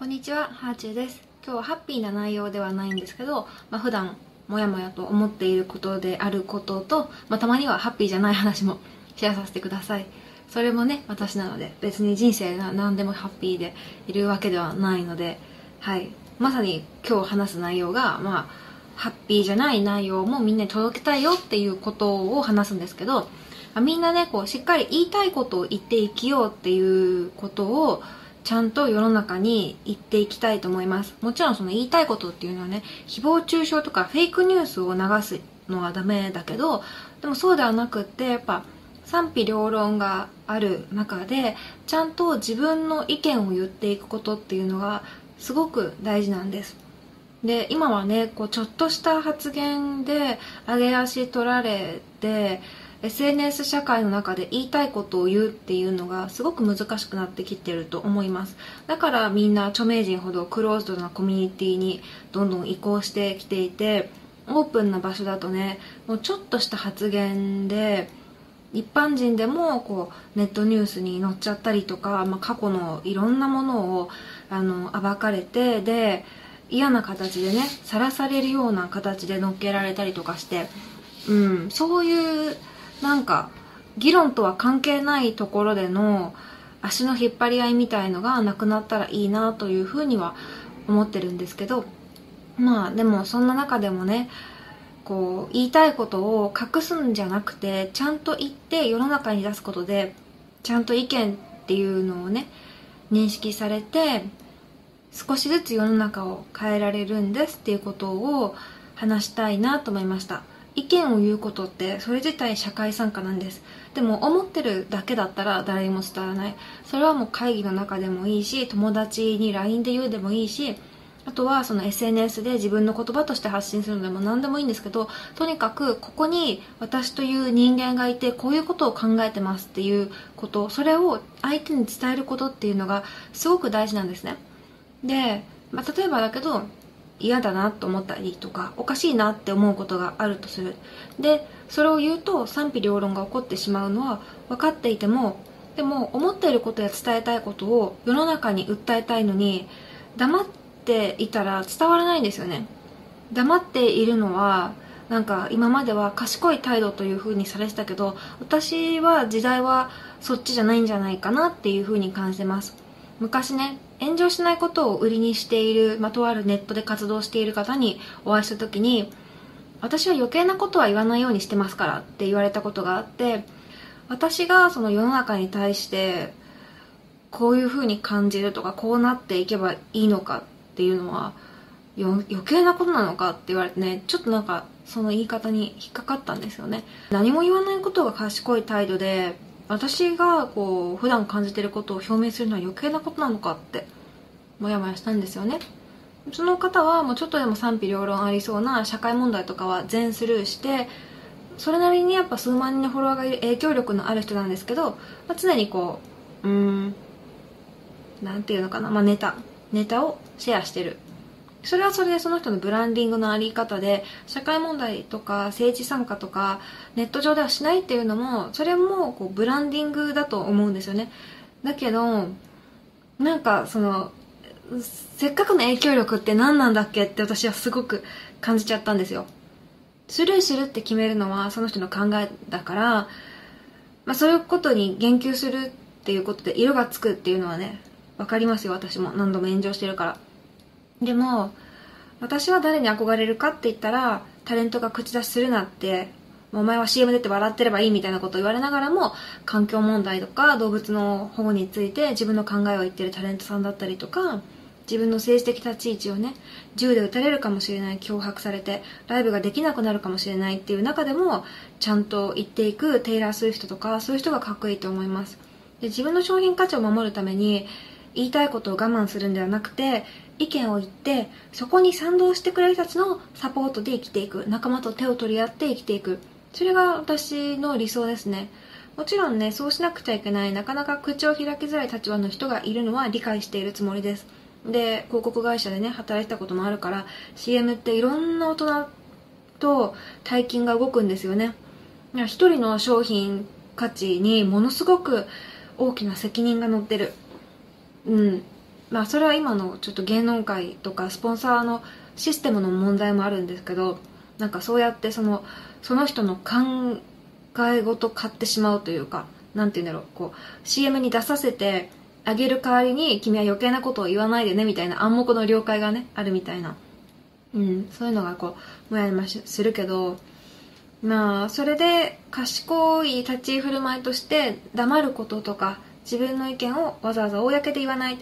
こんにちは、ハーチューです。今日はハッピーな内容ではないんですけど、まあ、普段もやもやと思っていることであることと、まあ、たまにはハッピーじゃない話もシェアさせてください。それもね、私なので、別に人生が何でもハッピーでいるわけではないので、はい。まさに今日話す内容が、まあ、ハッピーじゃない内容もみんなに届けたいよっていうことを話すんですけど、まあみんなね、こう、しっかり言いたいことを言っていきようっていうことを、ちゃんと世の中に言っていきたいと思います。もちろんその言いたいことっていうのはね、誹謗中傷とかフェイクニュースを流すのはダメだけど、でもそうではなくって、やっぱ賛否両論がある中で、ちゃんと自分の意見を言っていくことっていうのがすごく大事なんです。で、今はね、こうちょっとした発言で上げ足取られて、SNS 社会の中で言いたいことを言うっていうのがすごく難しくなってきてると思います。だからみんな著名人ほどクローズドなコミュニティにどんどん移行してきていてオープンな場所だとねもうちょっとした発言で一般人でもこうネットニュースに載っちゃったりとか、まあ、過去のいろんなものをあの暴かれてで嫌な形でねさらされるような形で乗っけられたりとかして、うん、そういうなんか議論とは関係ないところでの足の引っ張り合いみたいのがなくなったらいいなというふうには思ってるんですけどまあでもそんな中でもねこう言いたいことを隠すんじゃなくてちゃんと言って世の中に出すことでちゃんと意見っていうのをね認識されて少しずつ世の中を変えられるんですっていうことを話したいなと思いました。意見を言うことってそれ自体社会参加なんです。でも思ってるだけだったら誰にも伝わらない。それはもう会議の中でもいいし友達に LINE で言うでもいいしあとはその SNS で自分の言葉として発信するのでも何でもいいんですけどとにかくここに私という人間がいてこういうことを考えてますっていうことそれを相手に伝えることっていうのがすごく大事なんですね。で、まあ、例えばだけど嫌だなと思ったりとかおかしいなって思うことがあるとする。でそれを言うと賛否両論が起こってしまうのは分かっていてもでも思っていることや伝えたいことを世の中に訴えたいのに黙っていたら伝わらないんですよね。黙っているのはなんか今までは賢い態度という風にされてたけど私は時代はそっちじゃないんじゃないかなっていう風に感じてます。昔ね炎上しないことを売りにしている、まあ、とあるネットで活動している方にお会いした時に私は余計なことは言わないようにしてますからって言われたことがあって私がその世の中に対してこういう風に感じるとかこうなっていけばいいのかっていうのは余計なことなのかって言われてねちょっとなんかその言い方に引っかかったんですよね。何も言わないことが賢い態度で私がこう普段感じてることを表明するのは余計なことなのかってモヤモヤしたんですよね。その方はもうちょっとでも賛否両論ありそうな社会問題とかは全スルーしてそれなりにやっぱ数万人のフォロワーがいる影響力のある人なんですけど、まあ、常にこううーんなんていうのかな、まあ、ネタネタをシェアしてる。それはそれでその人のブランディングのあり方で社会問題とか政治参加とかネット上ではしないっていうのもそれもこうブランディングだと思うんですよね。だけどなんかそのせっかくの影響力って何なんだっけって私はすごく感じちゃったんですよ。スルーするって決めるのはその人の考えだから、まあ、そういうことに言及するっていうことで色がつくっていうのはね分かりますよ。私も何度も炎上してるから。でも私は誰に憧れるかって言ったらタレントが口出しするなってお前は CM 出て笑ってればいいみたいなことを言われながらも環境問題とか動物の保護について自分の考えを言ってるタレントさんだったりとか自分の政治的立ち位置をね銃で撃たれるかもしれない脅迫されてライブができなくなるかもしれないっていう中でもちゃんと言っていくテイラー・スウィフトとかそういう人がかっこいいと思います。で自分の商品価値を守るために言いたいことを我慢するんではなくて意見を言ってそこに賛同してくれる人たちのサポートで生きていく。仲間と手を取り合って生きていく。それが私の理想ですね。もちろんねそうしなくちゃいけない。なかなか口を開きづらい立場の人がいるのは理解しているつもりです。で広告会社でね働いてたこともあるから CM っていろんな大人と大金が動くんですよね。一人の商品価値にものすごく大きな責任が乗ってる。うん。まあそれは今のちょっと芸能界とかスポンサーのシステムの問題もあるんですけどなんかそうやってそのその人の考え事買ってしまうというかなんて言うんだろうこう CM に出させてあげる代わりに君は余計なことを言わないでねみたいな暗黙の了解がねあるみたいな。うんそういうのがこうもやもやするけどまあそれで賢い立ち居振る舞いとして黙ることとか自分の意見をわざわざ公で言わない。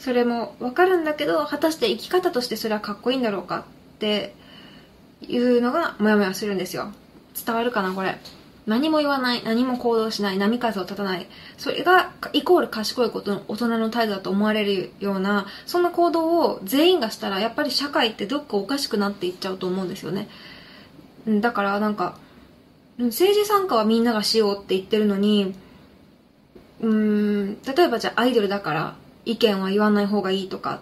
それもわかるんだけど果たして生き方としてそれはかっこいいんだろうかっていうのがモヤモヤするんですよ。伝わるかなこれ。何も言わない何も行動しない波風を立たない。それがイコール賢いことの大人の態度だと思われるようなそんな行動を全員がしたらやっぱり社会ってどっかおかしくなっていっちゃうと思うんですよね。だからなんか政治参加はみんながしようって言ってるのにうーん例えばじゃあアイドルだから意見は言わない方がいいとか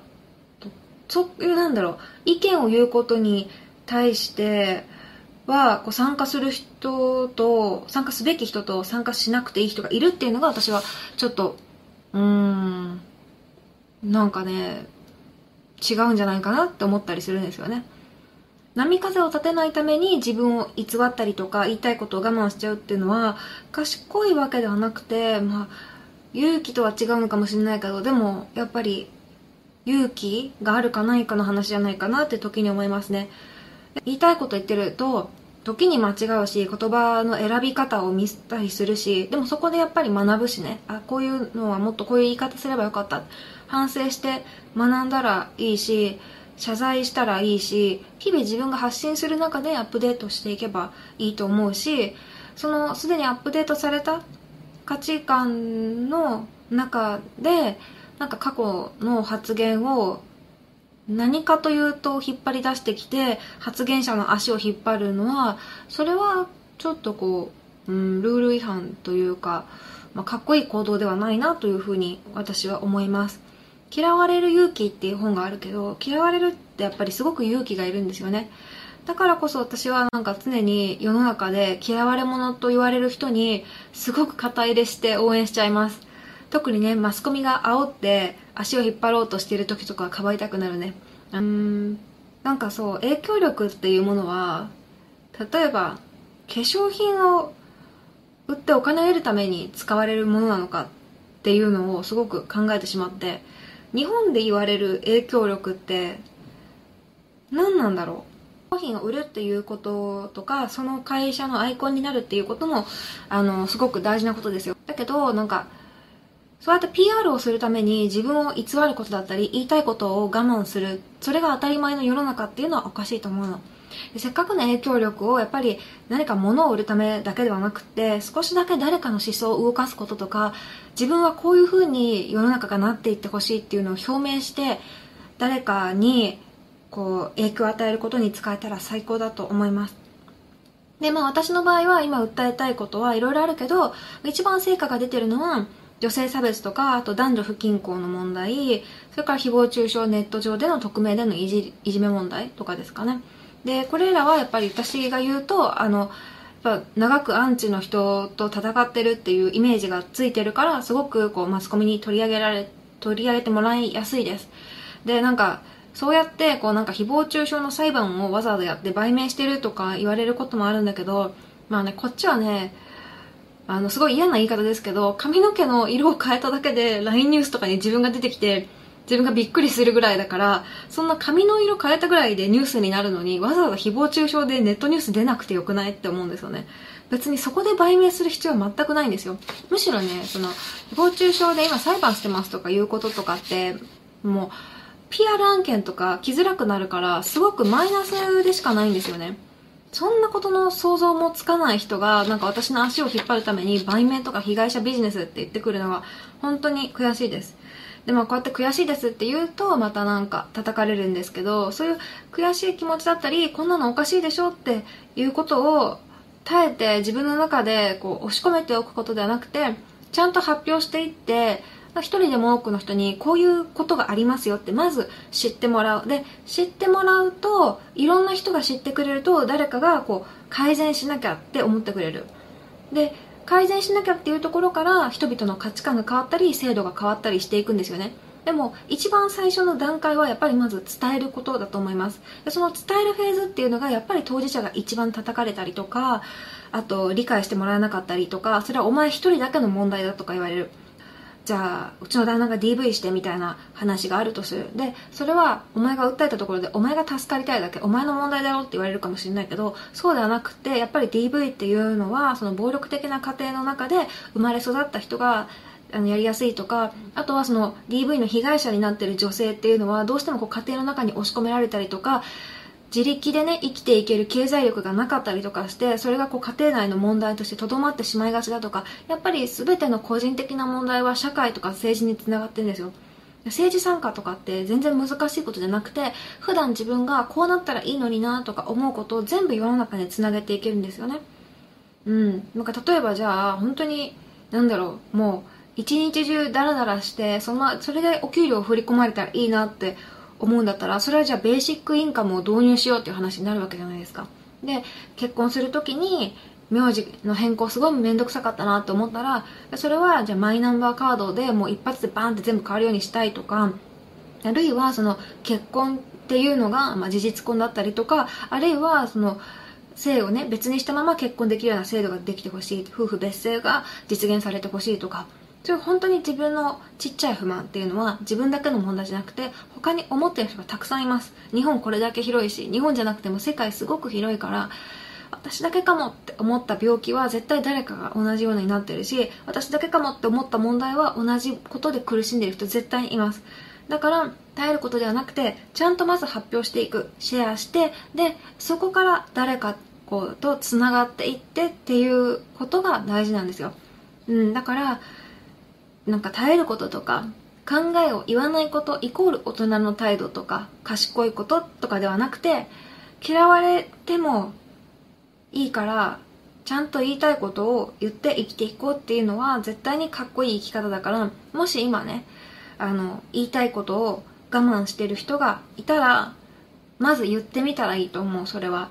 そういうなんだろう意見を言うことに対してはこう参加する人と参加すべき人と参加しなくていい人がいるっていうのが私はちょっとうーんなんかね違うんじゃないかなって思ったりするんですよね。波風を立てないために自分を偽ったりとか言いたいことを我慢しちゃうっていうのは賢いわけではなくてまあ勇気とは違うのかもしれないけどでもやっぱり勇気があるかないかの話じゃないかなって時に思いますね。言いたいこと言ってると時に間違うし言葉の選び方を見せたりするしでもそこでやっぱり学ぶしね。あこういうのはもっとこういう言い方すればよかった。反省して学んだらいいし謝罪したらいいし日々自分が発信する中でアップデートしていけばいいと思うしそのすでにアップデートされた価値観の中でなんか過去の発言を何かというと引っ張り出してきて発言者の足を引っ張るのはそれはちょっとこう、うん、ルール違反というか、まあ、かっこいい行動ではないなというふうに私は思います。嫌われる勇気っていう本があるけど嫌われるってやっぱりすごく勇気がいるんですよね。だからこそ私はなんか常に世の中で嫌われ者と言われる人にすごく肩入れして応援しちゃいます。特にねマスコミが煽って足を引っ張ろうとしている時とかはかばいたくなるね。うん。なんかそう影響力っていうものは例えば化粧品を売ってお金を得るために使われるものなのかっていうのをすごく考えてしまって日本で言われる影響力って何なんだろう？商品を売るっていうこととかその会社のアイコンになるっていうこともあのすごく大事なことですよ。だけどなんかそうやって PR をするために自分を偽ることだったり言いたいことを我慢するそれが当たり前の世の中っていうのはおかしいと思うの。せっかくの影響力をやっぱり何か物を売るためだけではなくて少しだけ誰かの思想を動かすこととか自分はこういう風に世の中がなっていってほしいっていうのを表明して誰かにこう影響を与えることに使えたら最高だと思います。でまあ私の場合は今訴えたいことはいろいろあるけど一番成果が出てるのは女性差別とかあと男女不均衡の問題それから誹謗中傷ネット上での匿名でのいじいじめ問題とかですかね。でこれらはやっぱり私が言うとあのやっぱ長くアンチの人と戦ってるっていうイメージがついてるからすごくこうマスコミに取り上げられ取り上げてもらいやすいです。でなんかそうやって、こうなんか誹謗中傷の裁判をわざわざやって売名してるとか言われることもあるんだけど、まあね、こっちはね、あの、すごい嫌な言い方ですけど、髪の毛の色を変えただけで LINE ニュースとかに自分が出てきて、自分がびっくりするぐらいだから、そんな髪の色変えたぐらいでニュースになるのに、わざわざ誹謗中傷でネットニュース出なくてよくないって思うんですよね。別にそこで売名する必要は全くないんですよ。むしろね、その、誹謗中傷で今裁判してますとかいうこととかって、もう、PR 案件とか来づらくなるからすごくマイナスでしかないんですよね。そんなことの想像もつかない人がなんか私の足を引っ張るために売名とか被害者ビジネスって言ってくるのは本当に悔しいです。でもこうやって悔しいですって言うとまたなんか叩かれるんですけどそういう悔しい気持ちだったりこんなのおかしいでしょっていうことを耐えて自分の中でこう押し込めておくことではなくてちゃんと発表していって一人でも多くの人にこういうことがありますよってまず知ってもらう。で知ってもらうといろんな人が知ってくれると誰かがこう改善しなきゃって思ってくれる。で改善しなきゃっていうところから人々の価値観が変わったり制度が変わったりしていくんですよね。でも一番最初の段階はやっぱりまず伝えることだと思います。でその伝えるフェーズっていうのがやっぱり当事者が一番叩かれたりとかあと理解してもらえなかったりとかそれはお前一人だけの問題だとか言われる。じゃあうちの旦那が DV してみたいな話があるとする。でそれはお前が訴えたところでお前が助かりたいだけお前の問題だろって言われるかもしれないけどそうではなくてやっぱり DV っていうのはその暴力的な家庭の中で生まれ育った人があのやりやすいとかあとはその DV の被害者になってる女性っていうのはどうしてもこう家庭の中に押し込められたりとか自力でね生きていける経済力がなかったりとかしてそれがこう家庭内の問題としてとどまってしまいがちだとかやっぱり全ての個人的な問題は社会とか政治につながってるんですよ。政治参加とかって全然難しいことじゃなくて普段自分がこうなったらいいのになとか思うことを全部世の中でつなげていけるんですよね。うん。なんか例えばじゃあ本当になんだろうもう一日中ダラダラしてそのそれでお給料を振り込まれたらいいなって思うんだったらそれはじゃあベーシックインカムを導入しようっていう話になるわけじゃないですか。で結婚する時に名字の変更すごい面倒くさかったなって思ったらそれはじゃあマイナンバーカードでもう一発でバンって全部変わるようにしたいとかあるいはその結婚っていうのが、まあ、事実婚だったりとかあるいはその性をね別にしたまま結婚できるような制度ができてほしい。夫婦別姓が実現されてほしいとかそれ本当に自分のちっちゃい不満っていうのは自分だけの問題じゃなくて他に思ってる人がたくさんいます。日本これだけ広いし日本じゃなくても世界すごく広いから私だけかもって思った病気は絶対誰かが同じようになってるし私だけかもって思った問題は同じことで苦しんでる人絶対にいます。だから耐えることではなくてちゃんとまず発表していく。シェアしてでそこから誰かこうとつながっていってっていうことが大事なんですよ、うん、だからなんか耐えることとか考えを言わないことイコール大人の態度とか賢いこととかではなくて嫌われてもいいからちゃんと言いたいことを言って生きていこうっていうのは絶対にかっこいい生き方だからもし今ねあの言いたいことを我慢してる人がいたらまず言ってみたらいいと思うそれは。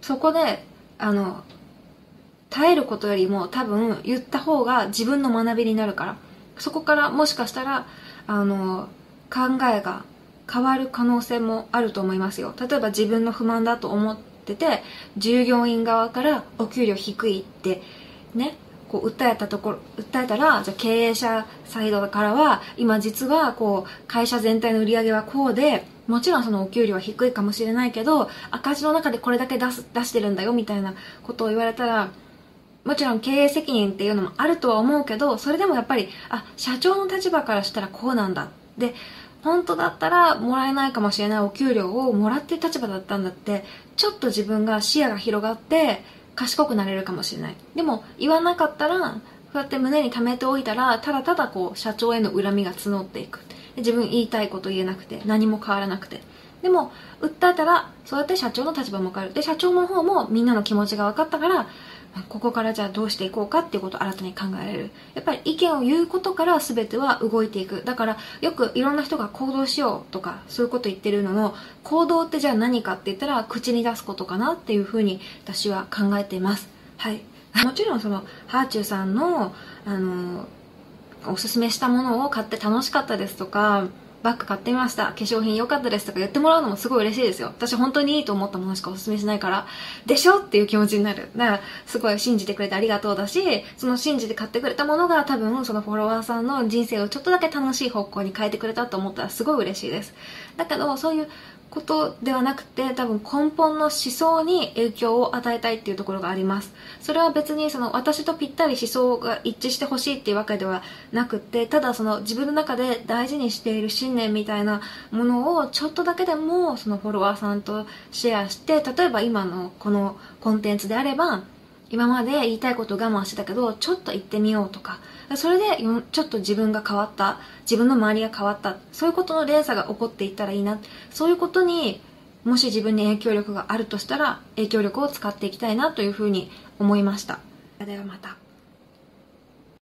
そこであの耐えることよりも多分言った方が自分の学びになるから。そこからもしかしたらあの考えが変わる可能性もあると思いますよ。例えば自分の不満だと思ってて従業員側からお給料低いってねこう訴えたところ訴えたらじゃ経営者サイドからは今実はこう会社全体の売り上げはこうでもちろんそのお給料は低いかもしれないけど赤字の中でこれだけ出す出してるんだよみたいなことを言われたらもちろん経営責任っていうのもあるとは思うけどそれでもやっぱりあ社長の立場からしたらこうなんだ。で本当だったらもらえないかもしれないお給料をもらってる立場だったんだってちょっと自分が視野が広がって賢くなれるかもしれない。でも言わなかったらそうやって胸に溜めておいたらただただこう社長への恨みが募っていく。自分言いたいこと言えなくて何も変わらなくて。でも訴えたらそうやって社長の立場も変わる。で社長の方もみんなの気持ちが分かったからここからじゃあどうしていこうかっていうことを新たに考えられる。やっぱり意見を言うことから全ては動いていく。だからよくいろんな人が行動しようとかそういうこと言ってるのの行動ってじゃあ何かって言ったら口に出すことかなっていうふうに私は考えています。はい。もちろんそのハーチューさんのあのおすすめしたものを買って楽しかったですとかバッグ買ってみました。化粧品良かったですとか言ってもらうのもすごい嬉しいですよ。私本当にいいと思ったものしかお勧めしないから、でしょっていう気持ちになる。だから、すごい信じてくれてありがとうだし、その信じて買ってくれたものが多分そのフォロワーさんの人生をちょっとだけ楽しい方向に変えてくれたと思ったらすごい嬉しいです。だけど、そういうことではなくて多分根本の思想に影響を与えたいっていうところがあります。それは別にその私とぴったり思想が一致してほしいっていうわけではなくてただその自分の中で大事にしている信念みたいなものをちょっとだけでもそのフォロワーさんとシェアして例えば今のこのコンテンツであれば今まで言いたいこと我慢してたけどちょっと言ってみようとかそれでちょっと自分が変わった自分の周りが変わったそういうことの連鎖が起こっていったらいいな。そういうことにもし自分に影響力があるとしたら影響力を使っていきたいなというふうに思いました。ではまた。